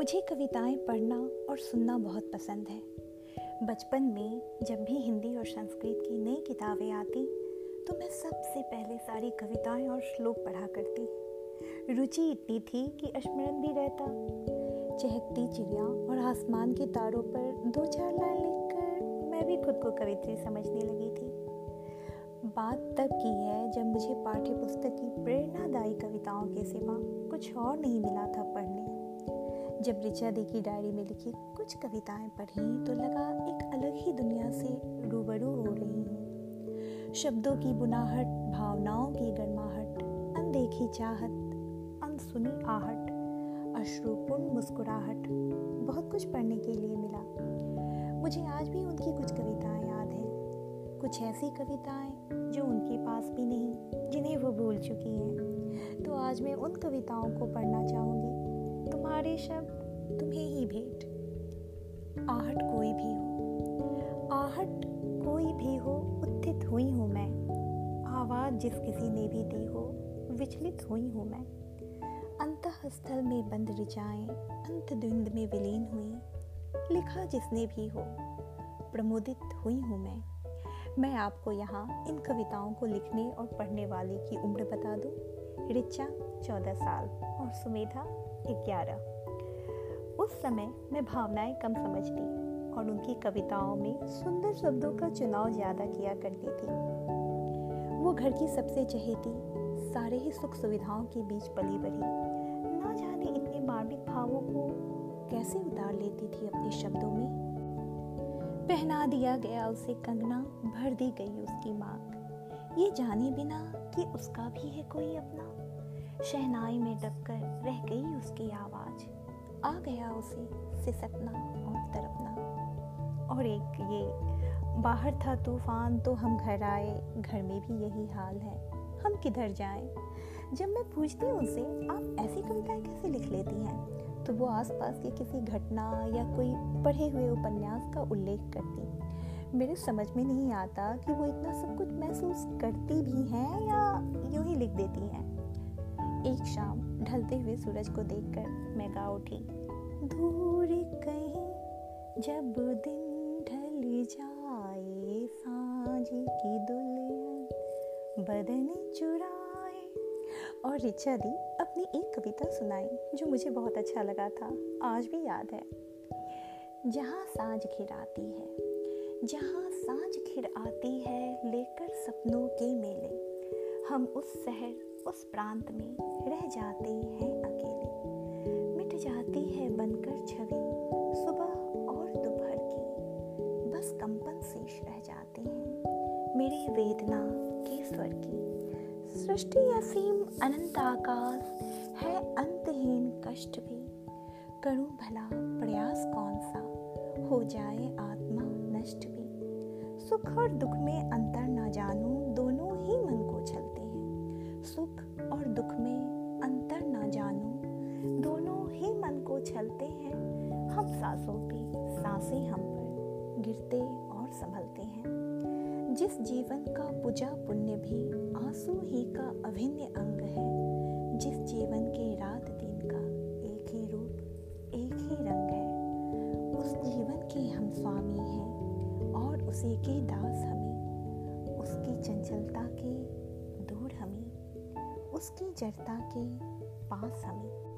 मुझे कविताएँ पढ़ना और सुनना बहुत पसंद है। बचपन में जब भी हिंदी और संस्कृत की नई किताबें आती तो मैं सबसे पहले सारी कविताएँ और श्लोक पढ़ा करती। रुचि इतनी थी कि स्मरण भी रहता। चहकती चिड़िया और आसमान के तारों पर दो चार लाइन लिखकर मैं भी खुद को कवित्री समझने लगी थी। बात तब की है जब मुझे पाठ्य पुस्तक की प्रेरणादायी कविताओं के सिवा कुछ और नहीं मिला था पढ़ने। जब ऋचा दी की डायरी में लिखी कुछ कविताएँ पढ़ी तो लगा एक अलग ही दुनिया से रूबरू हो रही हूँ। शब्दों की बुनाहट, भावनाओं की गर्माहट, अनदेखी चाहत, अनसुनी आहट अश्रुपूर्ण मुस्कुराहट, बहुत कुछ पढ़ने के लिए मिला। मुझे आज भी उनकी कुछ कविताएँ याद हैं। कुछ ऐसी कविताएँ जो उनके पास भी नहीं, जिन्हें वो भूल चुकी हैं। तो आज मैं उन कविताओं को पढ़ना चाहूँगी तुम्हारे शब्द तुम्हें ही भेंट। आहट कोई भी हो। आहट कोई भी हो, उत्थित हुई हूँ मैं। आवाज़ जिस किसी ने भी दी हो, विचलित हुई हूँ मैं। अंत स्थल में बंद रिचाएँ अंत द्वंद में विलीन हुई। लिखा जिसने भी हो, प्रमोदित हुई हूँ मैं। मैं आपको यहाँ इन कविताओं को लिखने और पढ़ने वाले की उम्र बता दूँ। रिचा चौदह साल और सुमेधा ग्यारह। उस समय मैं भावनाएँ कम समझती और उनकी कविताओं में सुंदर शब्दों का चुनाव ज़्यादा किया करती थी। वो घर की सबसे चहेती, सारे ही सुख सुविधाओं के बीच पली बढ़ी ना जाने इतने मार्मिक भावों को कैसे उतार लेती थी अपने शब्दों में। पहना दिया गया उसे कंगना, भर दी गई उसकी मांग। ये जाने बिना कि उसका भी है कोई अपना। शहनाई में दबकर उसकी आवाज़ आ गया उसे सिसकना और तरपना और एक ये, बाहर था तूफ़ान तो हम घर आए। घर में भी यही हाल है। हम किधर जाएँ? जब मैं पूछती हूँ उनसे, आप ऐसी कविताएँ कैसे लिख लेती हैं? तो वो आसपास की किसी घटना या कोई पढ़े हुए उपन्यास का उल्लेख करती। मेरे समझ में नहीं आता कि वो इतना सब कुछ महसूस करती भी हैं या यूँ ही लिख देती हैं। एक शाम ढलते हुए सूरज को देखकर मैं गा उठी। दूर कहीं जब दिन ढल जाए, साँझ की दुल्हन बदन चुराए। और रिचा दी अपनी एक कविता सुनाई, जो मुझे बहुत अच्छा लगा था। आज भी याद है। जहाँ साँझ घिर आती है, जहाँ साँझ घिर आती है, लेकर सपनों के मेले, हम उस शहर उस प्रांत में रह जाते हैं अकेले। मिट जाती है बनकर छवि सुबह और दोपहर की। बस कंपन शेष रह जाते हैं। मेरी वेदना के स्वर की। सृष्टि असीम अनंत आकाश है, अंतहीन कष्ट भी। करूँ भला प्रयास कौन सा? हो जाए आत्मा नष्ट भी। सुख और दुख में अंतर न जानूं, दोनों ही सांसों पे साँसें हम पर गिरते और संभलते हैं। जिस जीवन का पूजा पुण्य भी आँसू ही का अभिन्न अंग है, जिस जीवन के रात दिन का एक ही रूप, एक ही रंग है, उस जीवन के हम स्वामी हैं और उसी के दास हमें, उसकी चंचलता के दूर हमें, उसकी जड़ता के पास हमें।